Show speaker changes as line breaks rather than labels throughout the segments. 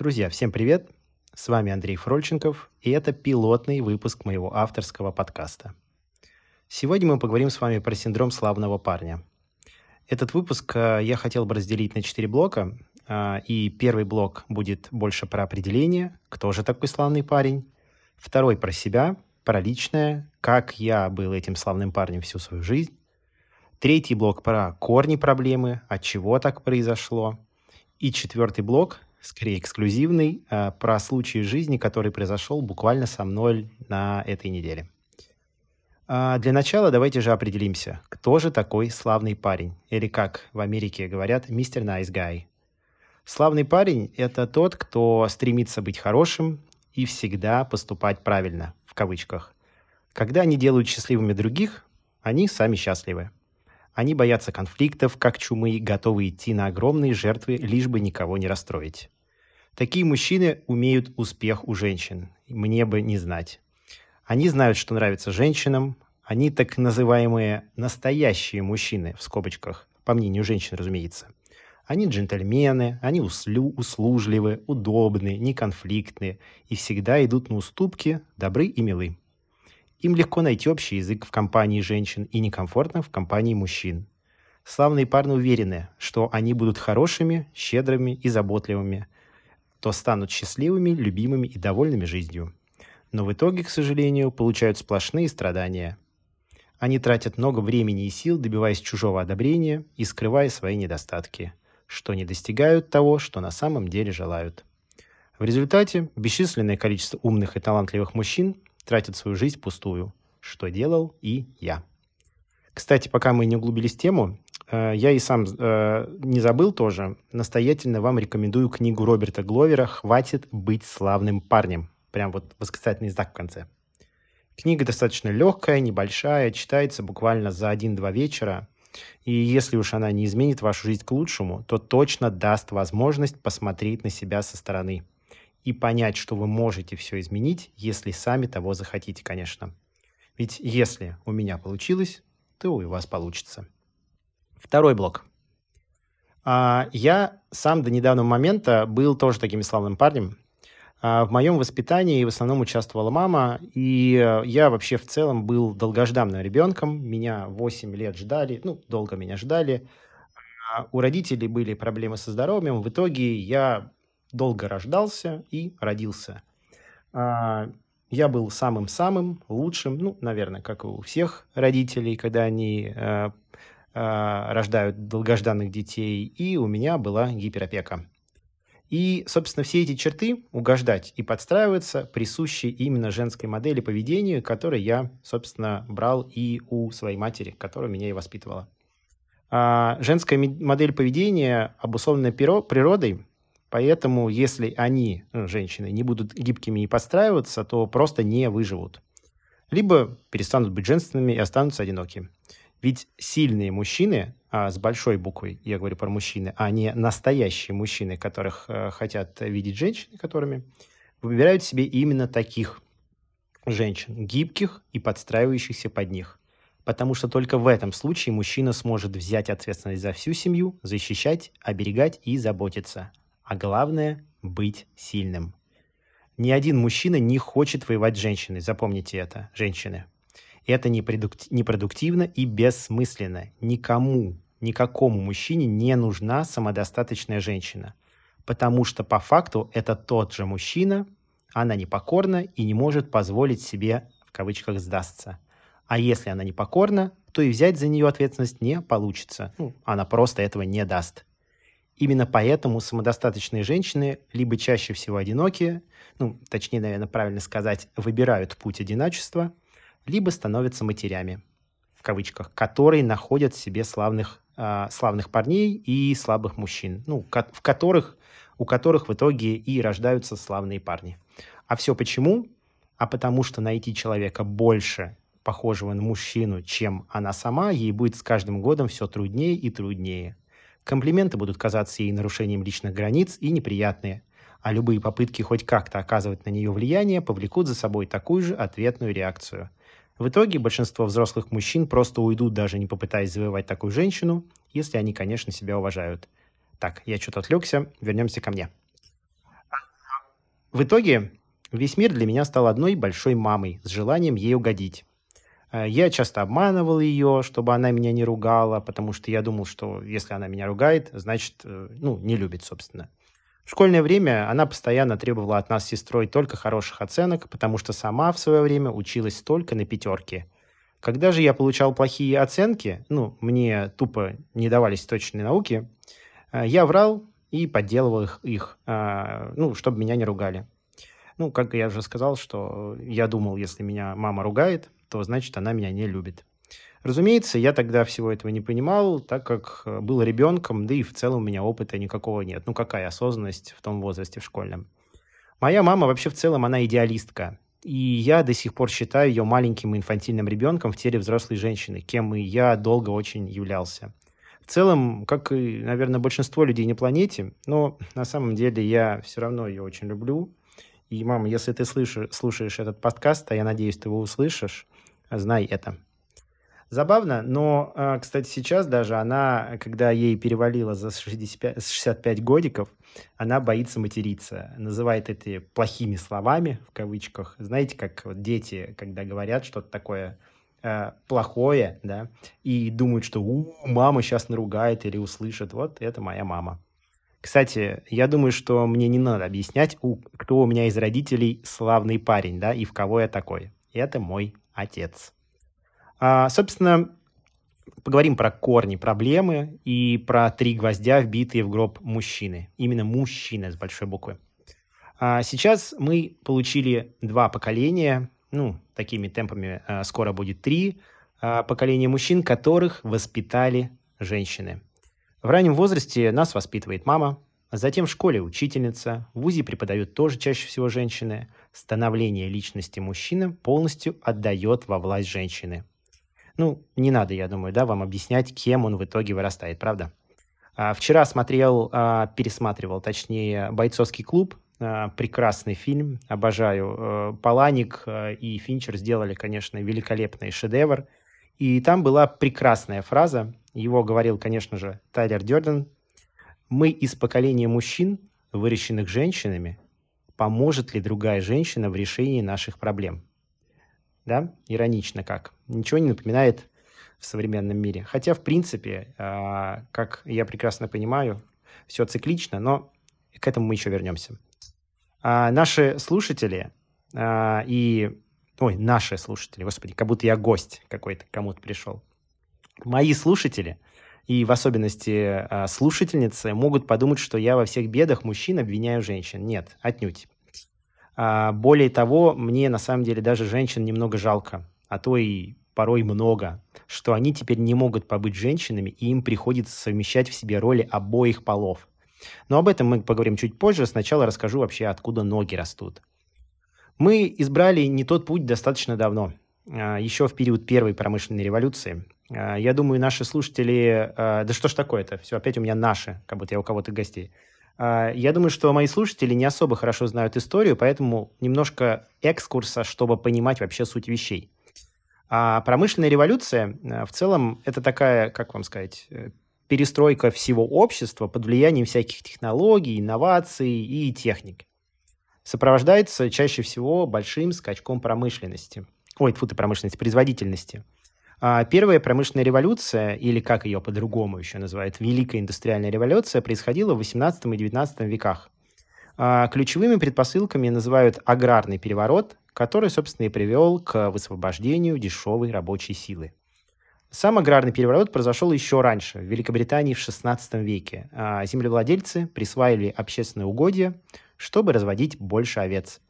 Друзья, всем привет! С вами Андрей Фрольченков, и это пилотный выпуск моего авторского подкаста. Сегодня мы поговорим с вами про синдром славного парня. Этот выпуск э, я хотел бы разделить на четыре блока, э, и первый блок будет больше про определение, кто же такой славный парень, второй про себя, про личное, как я был этим славным парнем всю свою жизнь, третий блок про корни проблемы, от чего так произошло, и четвертый блок скорее эксклюзивный, э, про случай жизни, который произошел буквально со мной на этой неделе. А, для начала давайте же определимся, кто же такой славный парень, или как в Америке говорят, мистер Nice Guy. Славный парень – это тот, кто стремится быть хорошим и всегда поступать правильно, в кавычках. Когда они делают счастливыми других, они сами счастливы. Они боятся конфликтов, как чумы, готовы идти на огромные жертвы, лишь бы никого не расстроить. Такие мужчины умеют успех у женщин. Мне бы не знать. Они знают, что нравится женщинам. Они так называемые настоящие мужчины, в скобочках, по мнению женщин, разумеется. Они джентльмены, они услу, услужливы, удобны, неконфликтны и всегда идут на уступки, добры и милы. Им легко найти общий язык в компании женщин и некомфортно в компании мужчин. Славные парни уверены, что они будут хорошими, щедрыми и заботливыми, то станут счастливыми, любимыми и довольными жизнью. Но в итоге, к сожалению, получают сплошные страдания. Они тратят много времени и сил, добиваясь чужого одобрения и скрывая свои недостатки, что не достигают того, что на самом деле желают. В результате бесчисленное количество умных и талантливых мужчин тратят свою жизнь пустую, что делал и я. Кстати, пока мы не углубились в тему, я и сам э, не забыл тоже, настоятельно вам рекомендую книгу Роберта Гловера «Хватит быть славным парнем». Прям вот восклицательный знак в конце. Книга достаточно легкая, небольшая, читается буквально за один-два вечера. И если уж она не изменит вашу жизнь к лучшему, то точно даст возможность посмотреть на себя со стороны – и понять, что вы можете все изменить, если сами того захотите, конечно. Ведь если у меня получилось, то и у вас получится. Второй блок. А, я сам до недавнего момента был тоже таким славным парнем. А, в моем воспитании в основном участвовала мама, и я вообще в целом был долгожданным ребенком. Меня 8 лет ждали, ну, долго меня ждали. А у родителей были проблемы со здоровьем. В итоге я долго рождался и родился. Я был самым-самым лучшим, ну, наверное, как у всех родителей, когда они рождают долгожданных детей, и у меня была гиперопека. И, собственно, все эти черты, угождать и подстраиваться, присущи именно женской модели поведения, которую я, собственно, брал и у своей матери, которая меня и воспитывала. А женская модель поведения, обусловленная природой, Поэтому, если они, ну, женщины, не будут гибкими и подстраиваться, то просто не выживут. Либо перестанут быть женственными и останутся одиноки. Ведь сильные мужчины, а с большой буквой я говорю про мужчины, а не настоящие мужчины, которых э, хотят видеть женщины, которыми, выбирают себе именно таких женщин, гибких и подстраивающихся под них. Потому что только в этом случае мужчина сможет взять ответственность за всю семью, защищать, оберегать и заботиться а главное – быть сильным. Ни один мужчина не хочет воевать с женщиной, запомните это, женщины. Это непродуктивно и бессмысленно. Никому, никакому мужчине не нужна самодостаточная женщина. Потому что по факту это тот же мужчина, она непокорна и не может позволить себе, в кавычках, сдастся. А если она непокорна, то и взять за нее ответственность не получится. Ну, она просто этого не даст. Именно поэтому самодостаточные женщины либо чаще всего одинокие, ну, точнее, наверное, правильно сказать, выбирают путь одиночества, либо становятся матерями, в кавычках, которые находят в себе славных, э, славных парней и слабых мужчин, ну, в которых, у которых в итоге и рождаются славные парни. А все почему? А потому что найти человека больше похожего на мужчину, чем она сама, ей будет с каждым годом все труднее и труднее. Комплименты будут казаться ей нарушением личных границ и неприятные, а любые попытки хоть как-то оказывать на нее влияние повлекут за собой такую же ответную реакцию. В итоге большинство взрослых мужчин просто уйдут, даже не попытаясь завоевать такую женщину, если они, конечно, себя уважают. Так, я что-то отвлекся, вернемся ко мне. В итоге весь мир для меня стал одной большой мамой с желанием ей угодить. Э, я часто обманывал ее, чтобы она меня не ругала, потому что я думал, что если она меня ругает, значит, э, ну, не любит, собственно. В школьное время она постоянно требовала от нас с сестрой только хороших оценок, потому что сама в свое время училась только на пятерке. Когда же я получал плохие оценки, ну, мне тупо не давались точные науки, э, я врал и подделывал их, их ну, чтобы меня не ругали. Ну, как я уже сказал, что я думал, если меня мама ругает, то значит она меня не любит. Разумеется, я тогда всего этого не понимал, так как э, был ребенком, да и в целом у меня опыта никакого нет. Ну какая осознанность в том возрасте в школьном. Моя мама вообще в целом, она идеалистка. И я до сих пор считаю ее маленьким инфантильным ребенком в теле взрослой женщины, кем и я долго очень являлся. В целом, как и, наверное, большинство людей на планете, но на самом деле я все равно ее очень люблю. И, мама, если ты слышишь, слушаешь этот подкаст, а я надеюсь, ты его услышишь, знай это. Забавно, но, а, кстати, сейчас даже она, когда ей перевалило за 65, 65 годиков, она боится материться, называет это плохими словами, в кавычках. Знаете, как вот дети, когда говорят что-то такое э, плохое, да, и думают, что у, мама сейчас наругает или услышит. Вот это моя мама. Кстати, я думаю, что мне не надо объяснять, у, кто у меня из родителей славный парень, да, и в кого я такой. Это мой отец. А, собственно, поговорим про корни проблемы и про три гвоздя, вбитые в гроб мужчины. Именно мужчины с большой буквы. А сейчас мы получили два поколения, ну, такими темпами а, скоро будет три а, поколения мужчин, которых воспитали женщины. В раннем возрасте нас воспитывает мама, затем в школе учительница, в ВУЗе преподают тоже чаще всего женщины. Становление личности мужчины полностью отдает во власть женщины. Ну, не надо, я думаю, да, вам объяснять, кем он в итоге вырастает, правда? А, вчера смотрел, а, пересматривал, точнее, «Бойцовский клуб», а, прекрасный фильм, обожаю. А, Паланик а, и Финчер сделали, конечно, великолепный шедевр. И там была прекрасная фраза, его говорил, конечно же, Тайлер Дёрден, мы из поколения мужчин, выращенных женщинами, поможет ли другая женщина в решении наших проблем? Да, иронично как. Ничего не напоминает в современном мире. Хотя, в принципе, а, как я прекрасно понимаю, все циклично, но к этому мы еще вернемся. А, наши слушатели а, и... Ой, наши слушатели, господи, как будто я гость какой-то, кому-то пришел. Мои слушатели – и в особенности слушательницы могут подумать, что я во всех бедах мужчин обвиняю женщин. Нет, отнюдь. А, более того, мне на самом деле даже женщин немного жалко, а то и порой много, что они теперь не могут побыть женщинами, и им приходится совмещать в себе роли обоих полов. Но об этом мы поговорим чуть позже. Сначала расскажу вообще, откуда ноги растут. Мы избрали не тот путь достаточно давно, а, еще в период первой промышленной революции – а, я думаю, наши слушатели... Да что ж такое-то? Все, опять у меня наши, как будто я у кого-то гостей. А, я думаю, что мои слушатели не особо хорошо знают историю, поэтому немножко экскурса, чтобы понимать вообще суть вещей. А промышленная революция в целом это такая, как вам сказать, э, перестройка всего общества под влиянием всяких технологий, инноваций и техник. Сопровождается чаще всего большим скачком промышленности. Ой, фу ты, промышленности, производительности – первая промышленная революция, или как ее по-другому еще называют, Великая индустриальная революция, происходила в 18 и 19 веках. А, ключевыми предпосылками называют аграрный переворот, который, собственно, и привел к высвобождению дешевой рабочей силы. Сам аграрный переворот произошел еще раньше, в Великобритании в XVI веке. А, землевладельцы присваивали общественные угодья, чтобы разводить больше овец.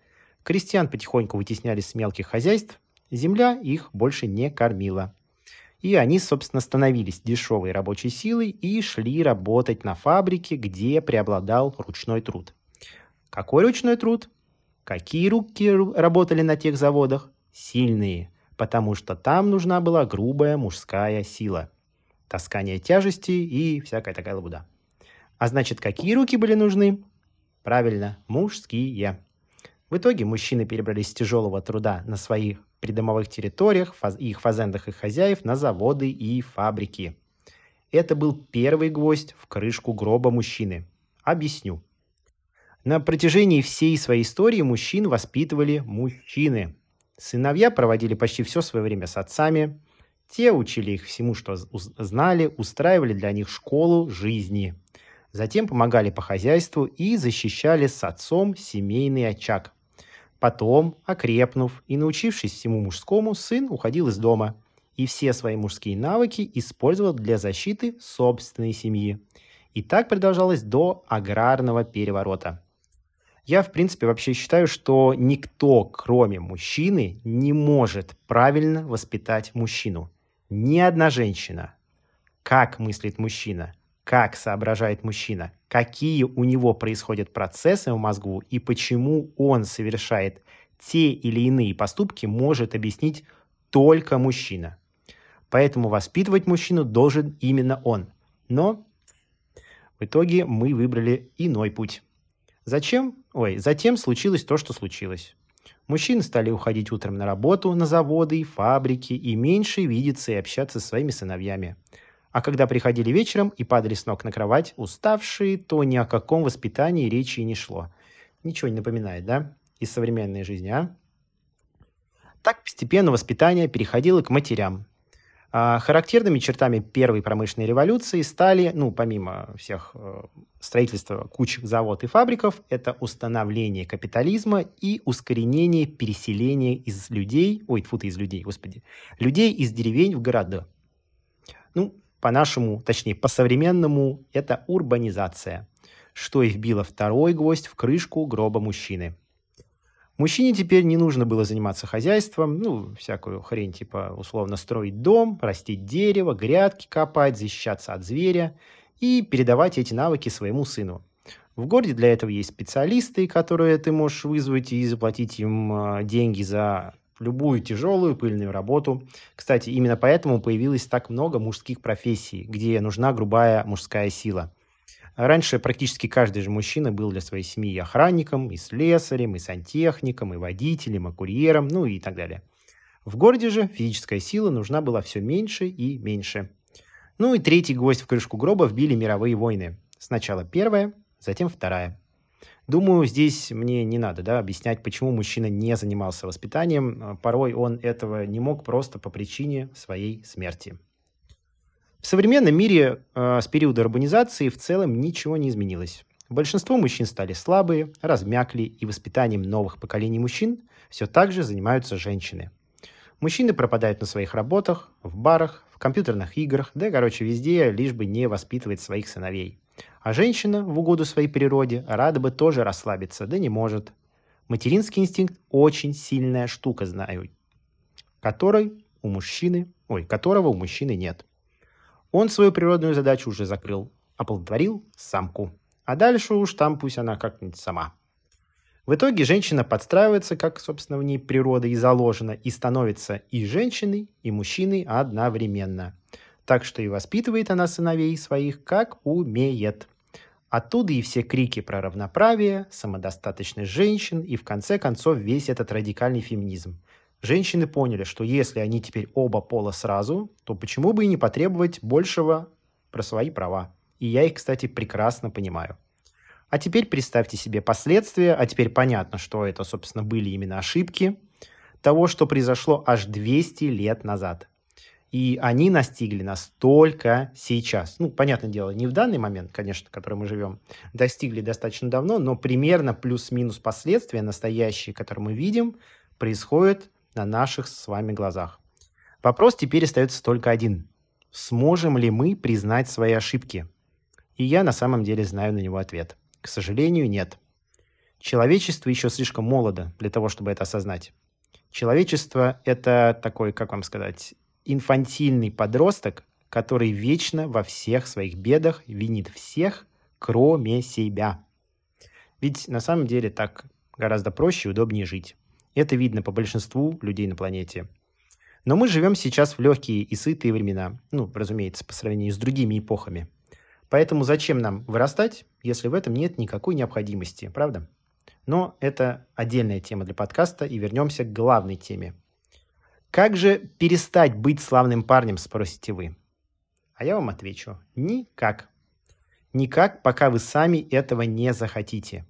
Крестьян потихоньку вытесняли с мелких хозяйств, земля их больше не кормила. И они, собственно, становились дешевой рабочей силой и шли работать на фабрике, где преобладал ручной труд. Какой ручной труд? Какие руки работали на тех заводах? Сильные, потому что там нужна была грубая мужская сила. Таскание тяжести и всякая такая лабуда. А значит, какие руки были нужны? Правильно, мужские. В итоге мужчины перебрались с тяжелого труда на своих придомовых территориях, фаз их фазендах и хозяев на заводы и фабрики. Это был первый гвоздь в крышку гроба мужчины. Объясню. На протяжении всей своей истории мужчин воспитывали мужчины. Сыновья проводили почти все свое время с отцами. Те учили их всему, что знали, устраивали для них школу жизни. Затем помогали по хозяйству и защищали с отцом семейный очаг. Потом, окрепнув и научившись всему мужскому, сын уходил из дома и все свои мужские навыки использовал для защиты собственной семьи. И так продолжалось до аграрного переворота – я, в принципе, вообще считаю, что никто, кроме мужчины, не может правильно воспитать мужчину. Ни одна женщина. Как мыслит мужчина, как соображает мужчина, какие у него происходят процессы в мозгу и почему он совершает те или иные поступки, может объяснить только мужчина. Поэтому воспитывать мужчину должен именно он. Но в итоге мы выбрали иной путь. Зачем? Ой, затем случилось то, что случилось. Мужчины стали уходить утром на работу, на заводы и фабрики, и меньше видеться и общаться со своими сыновьями. А когда приходили вечером и падали с ног на кровать, уставшие, то ни о каком воспитании речи и не шло. Ничего не напоминает, да? Из современной жизни, а? Так постепенно воспитание переходило к матерям, а характерными чертами первой промышленной революции стали, ну, помимо всех э, строительства куч завод и фабриков, это установление капитализма и ускорение переселения из людей, ой, фу из людей, господи, людей из деревень в города. Ну, по-нашему, точнее, по-современному, это урбанизация, что и вбило второй гвоздь в крышку гроба мужчины – Мужчине теперь не нужно было заниматься хозяйством, ну, всякую хрень, типа, условно, строить дом, растить дерево, грядки копать, защищаться от зверя и передавать эти навыки своему сыну. В городе для этого есть специалисты, которые ты можешь вызвать и заплатить им а, деньги за любую тяжелую пыльную работу. Кстати, именно поэтому появилось так много мужских профессий, где нужна грубая мужская сила. Раньше практически каждый же мужчина был для своей семьи охранником, и слесарем, и сантехником, и водителем, и курьером, ну и так далее. В городе же физическая сила нужна была все меньше и меньше. Ну и третий гвоздь в крышку гроба вбили мировые войны. Сначала первая, затем вторая. Думаю, здесь мне не надо да, объяснять, почему мужчина не занимался воспитанием. Порой он этого не мог просто по причине своей смерти. В современном мире э, с периода урбанизации в целом ничего не изменилось. Большинство мужчин стали слабые, размякли, и воспитанием новых поколений мужчин все так же занимаются женщины. Мужчины пропадают на своих работах, в барах, в компьютерных играх, да, короче, везде, лишь бы не воспитывать своих сыновей. А женщина, в угоду своей природе, рада бы тоже расслабиться, да не может. Материнский инстинкт очень сильная штука, знаю, которой у мужчины, ой, которого у мужчины нет. Он свою природную задачу уже закрыл, оплодотворил самку. А дальше уж там пусть она как-нибудь сама. В итоге женщина подстраивается, как, собственно, в ней природа и заложена, и становится и женщиной, и мужчиной одновременно. Так что и воспитывает она сыновей своих, как умеет. Оттуда и все крики про равноправие, самодостаточность женщин и, в конце концов, весь этот радикальный феминизм. Женщины поняли, что если они теперь оба пола сразу, то почему бы и не потребовать большего про свои права. И я их, кстати, прекрасно понимаю. А теперь представьте себе последствия, а теперь понятно, что это, собственно, были именно ошибки того, что произошло аж 200 лет назад. И они настигли нас только сейчас. Ну, понятное дело, не в данный момент, конечно, в котором мы живем, достигли достаточно давно, но примерно плюс-минус последствия настоящие, которые мы видим, происходят на наших с вами глазах. Вопрос теперь остается только один. Сможем ли мы признать свои ошибки? И я на самом деле знаю на него ответ. К сожалению, нет. Человечество еще слишком молодо для того, чтобы это осознать. Человечество — это такой, как вам сказать, инфантильный подросток, который вечно во всех своих бедах винит всех, кроме себя. Ведь на самом деле так гораздо проще и удобнее жить. Это видно по большинству людей на планете. Но мы живем сейчас в легкие и сытые времена. Ну, разумеется, по сравнению с другими эпохами. Поэтому зачем нам вырастать, если в этом нет никакой необходимости, правда? Но это отдельная тема для подкаста, и вернемся к главной теме. Как же перестать быть славным парнем, спросите вы? А я вам отвечу. Никак. Никак, пока вы сами этого не захотите.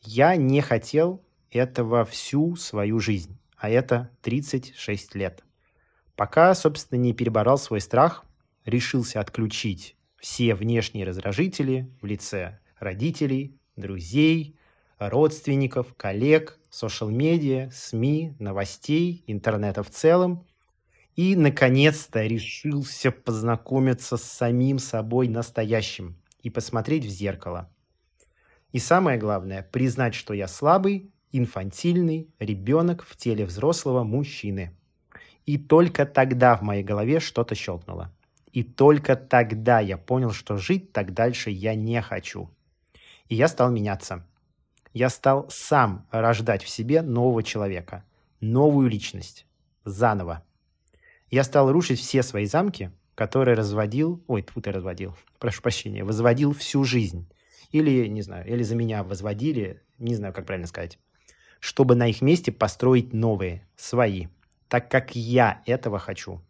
Я не хотел этого всю свою жизнь, а это 36 лет. Пока, собственно, не переборол свой страх, решился отключить все внешние раздражители в лице родителей, друзей, родственников, коллег, социал-медиа, СМИ, новостей, интернета в целом. И, наконец-то, решился познакомиться с самим собой настоящим и посмотреть в зеркало. И самое главное, признать, что я слабый, инфантильный ребенок в теле взрослого мужчины. И только тогда в моей голове что-то щелкнуло. И только тогда я понял, что жить так дальше я не хочу. И я стал меняться. Я стал сам рождать в себе нового человека, новую личность, заново. Я стал рушить все свои замки, которые разводил, ой, тут я разводил, прошу прощения, возводил всю жизнь. Или, не знаю, или за меня возводили, не знаю, как правильно сказать, чтобы на их месте построить новые, свои, так как я этого хочу.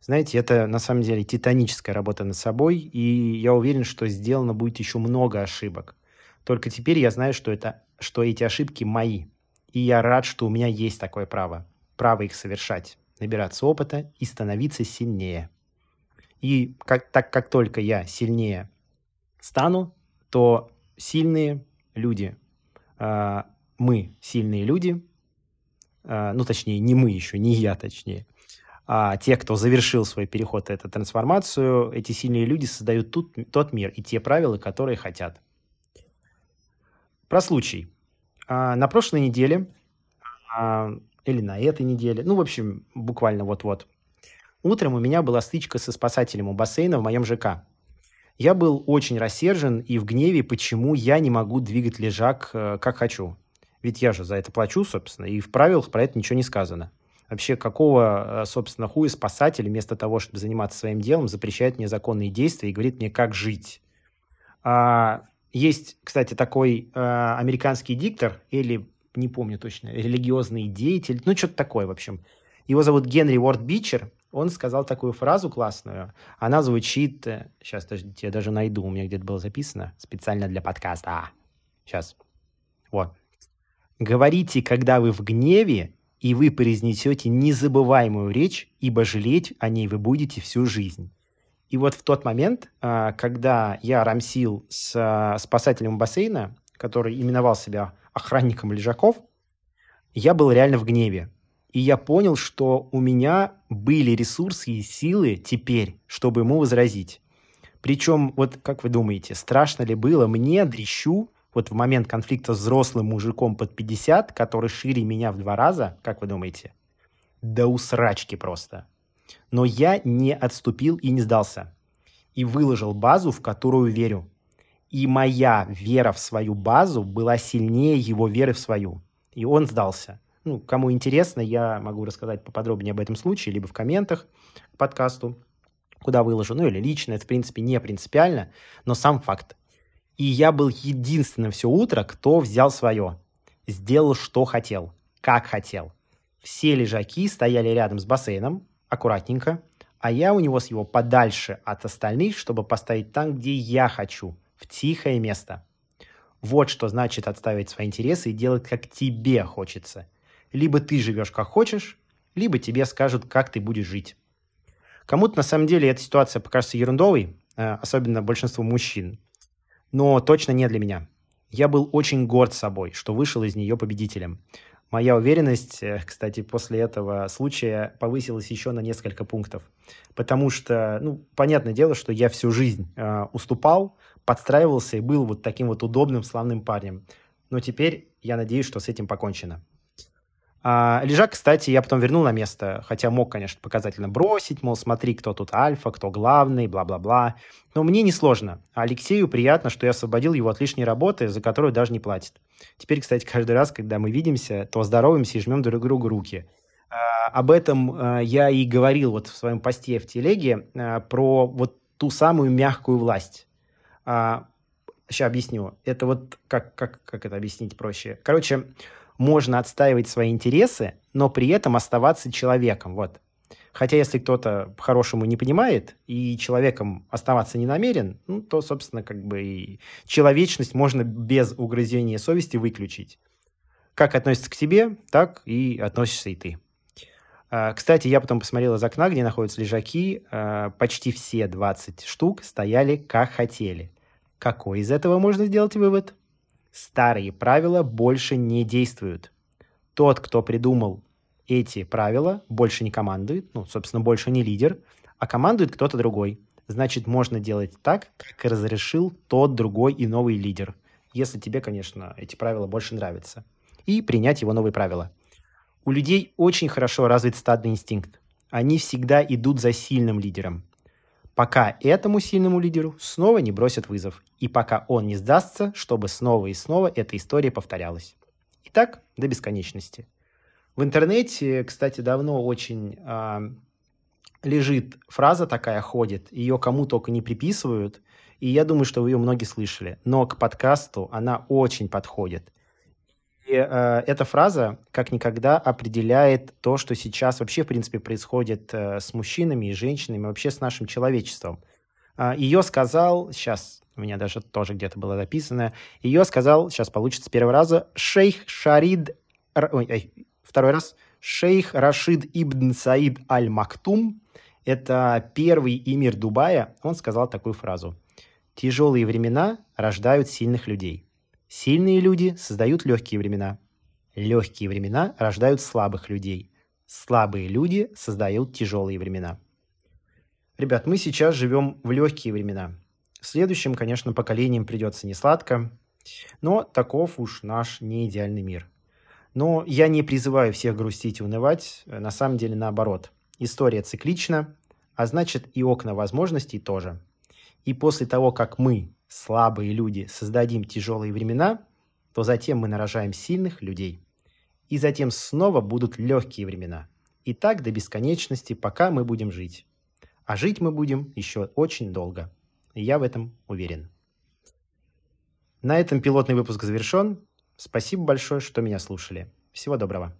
Знаете, это на самом деле титаническая работа над собой, и я уверен, что сделано будет еще много ошибок. Только теперь я знаю, что, это, что эти ошибки мои. И я рад, что у меня есть такое право. Право их совершать, набираться опыта и становиться сильнее. И как, так как только я сильнее стану, то сильные люди, э, мы сильные люди, э, ну точнее не мы еще, не я точнее, а те, кто завершил свой переход, эту трансформацию, эти сильные люди создают тут, тот мир и те правила, которые хотят. Про случай. А, на прошлой неделе, а, или на этой неделе, ну, в общем, буквально вот-вот, утром у меня была стычка со спасателем у бассейна в моем ЖК. Я был очень рассержен и в гневе, почему я не могу двигать лежак э, как хочу. Ведь я же за это плачу, собственно, и в правилах про это ничего не сказано. Вообще, какого, э, собственно, хуя спасатель вместо того, чтобы заниматься своим делом, запрещает мне законные действия и говорит мне, как жить? А, есть, кстати, такой а, американский диктор, или, не помню точно, религиозный деятель, ну, что-то такое, в общем. Его зовут Генри Уорд Бичер. Он сказал такую фразу классную. Она звучит... Сейчас, э, подождите, я даже найду. У меня где-то было записано. Специально для подкаста. А, сейчас. Вот. Говорите, когда вы в гневе, и вы произнесете незабываемую речь, ибо жалеть о ней вы будете всю жизнь. И вот в тот момент, а, когда я рамсил с а, спасателем бассейна, который именовал себя охранником лежаков, я был реально в гневе. И я понял, что у меня были ресурсы и силы теперь, чтобы ему возразить. Причем, вот как вы думаете, страшно ли было мне, дрищу, вот в момент конфликта с взрослым мужиком под 50, который шире меня в два раза, как вы думаете? Да усрачки просто. Но я не отступил и не сдался. И выложил базу, в которую верю. И моя вера в свою базу была сильнее его веры в свою. И он сдался. Ну, кому интересно, я могу рассказать поподробнее об этом случае, либо в комментах к подкасту, куда выложу, ну или лично, это, в принципе, не принципиально, но сам факт. И я был единственным все утро, кто взял свое. Сделал, что хотел, как хотел. Все лежаки стояли рядом с бассейном, аккуратненько, а я у него с его подальше от остальных, чтобы поставить там, где я хочу, в тихое место. Вот что значит отставить свои интересы и делать, как тебе хочется. Либо ты живешь, как хочешь, либо тебе скажут, как ты будешь жить. Кому-то на самом деле эта ситуация покажется ерундовой, э, особенно большинству мужчин но точно не для меня. Я был очень горд собой, что вышел из нее победителем. Моя уверенность, э, кстати, после этого случая повысилась еще на несколько пунктов. Потому что, ну, понятное дело, что я всю жизнь э, уступал, подстраивался и был вот таким вот удобным, славным парнем. Но теперь я надеюсь, что с этим покончено. А, лежак, кстати, я потом вернул на место, хотя мог, конечно, показательно бросить, мол, смотри, кто тут альфа, кто главный, бла-бла-бла. Но мне не сложно. А Алексею приятно, что я освободил его от лишней работы, за которую даже не платит. Теперь, кстати, каждый раз, когда мы видимся, то здороваемся и жмем друг другу руки. А, об этом а, я и говорил вот в своем посте в телеге про вот ту самую мягкую власть. Сейчас объясню. Это вот как, как, как это объяснить проще? Короче, можно отстаивать свои интересы, но при этом оставаться человеком. Вот. Хотя если кто-то по-хорошему не понимает и человеком оставаться не намерен, ну, то, собственно, как бы и человечность можно без угрызения совести выключить. Как относится к тебе, так и относишься и ты. А, кстати, я потом посмотрел из окна, где находятся лежаки. А, почти все 20 штук стояли как хотели. Какой из этого можно сделать вывод? Старые правила больше не действуют. Тот, кто придумал эти правила, больше не командует, ну, собственно, больше не лидер, а командует кто-то другой. Значит, можно делать так, как разрешил тот другой и новый лидер, если тебе, конечно, эти правила больше нравятся, и принять его новые правила – у людей очень хорошо развит стадный инстинкт. Они всегда идут за сильным лидером. Пока этому сильному лидеру снова не бросят вызов. И пока он не сдастся, чтобы снова и снова эта история повторялась. И так до бесконечности. В интернете, кстати, давно очень э, лежит фраза такая, ходит. Ее кому только не приписывают. И я думаю, что вы ее многие слышали. Но к подкасту она очень подходит. Э, эта фраза как никогда определяет то, что сейчас вообще, в принципе, происходит э, с мужчинами и женщинами, вообще с нашим человечеством. Э, ее сказал, сейчас у меня даже тоже где-то было написано, ее сказал, сейчас получится с первого раза, шейх Шарид, ой, ой, второй раз, шейх Рашид ибн Саид аль-Мактум, это первый эмир Дубая, он сказал такую фразу. «Тяжелые времена рождают сильных людей». Сильные люди создают легкие времена. Легкие времена рождают слабых людей. Слабые люди создают тяжелые времена. Ребят, мы сейчас живем в легкие времена. Следующим, конечно, поколениям придется не сладко, но таков уж наш неидеальный мир. Но я не призываю всех грустить и унывать, на самом деле наоборот. История циклична, а значит и окна возможностей тоже. И после того, как мы слабые люди создадим тяжелые времена, то затем мы нарожаем сильных людей. И затем снова будут легкие времена. И так до бесконечности, пока мы будем жить. А жить мы будем еще очень долго. И я в этом уверен. На этом пилотный выпуск завершен. Спасибо большое, что меня слушали. Всего доброго.